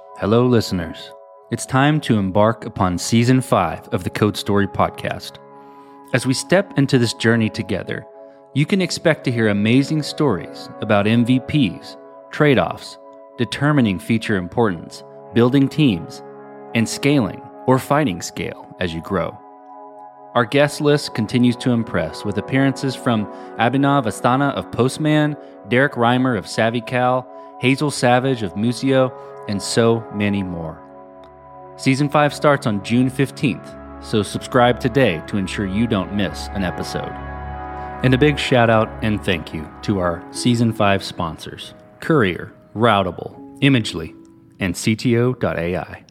Hello, listeners. It's time to embark upon season five of the Code Story podcast. As we step into this journey together, you can expect to hear amazing stories about MVPs, trade offs, determining feature importance, building teams, and scaling or fighting scale as you grow. Our guest list continues to impress with appearances from Abhinav Asthana of Postman, Derrick Reimer of SavvyCal, Hazel Savage of Musiio, and so many more. Season 5 starts on June 15th, so subscribe today to ensure you don't miss an episode. And a big shout out and thank you to our Season 5 sponsors Courier, Routable, Imagely, and CTO.ai.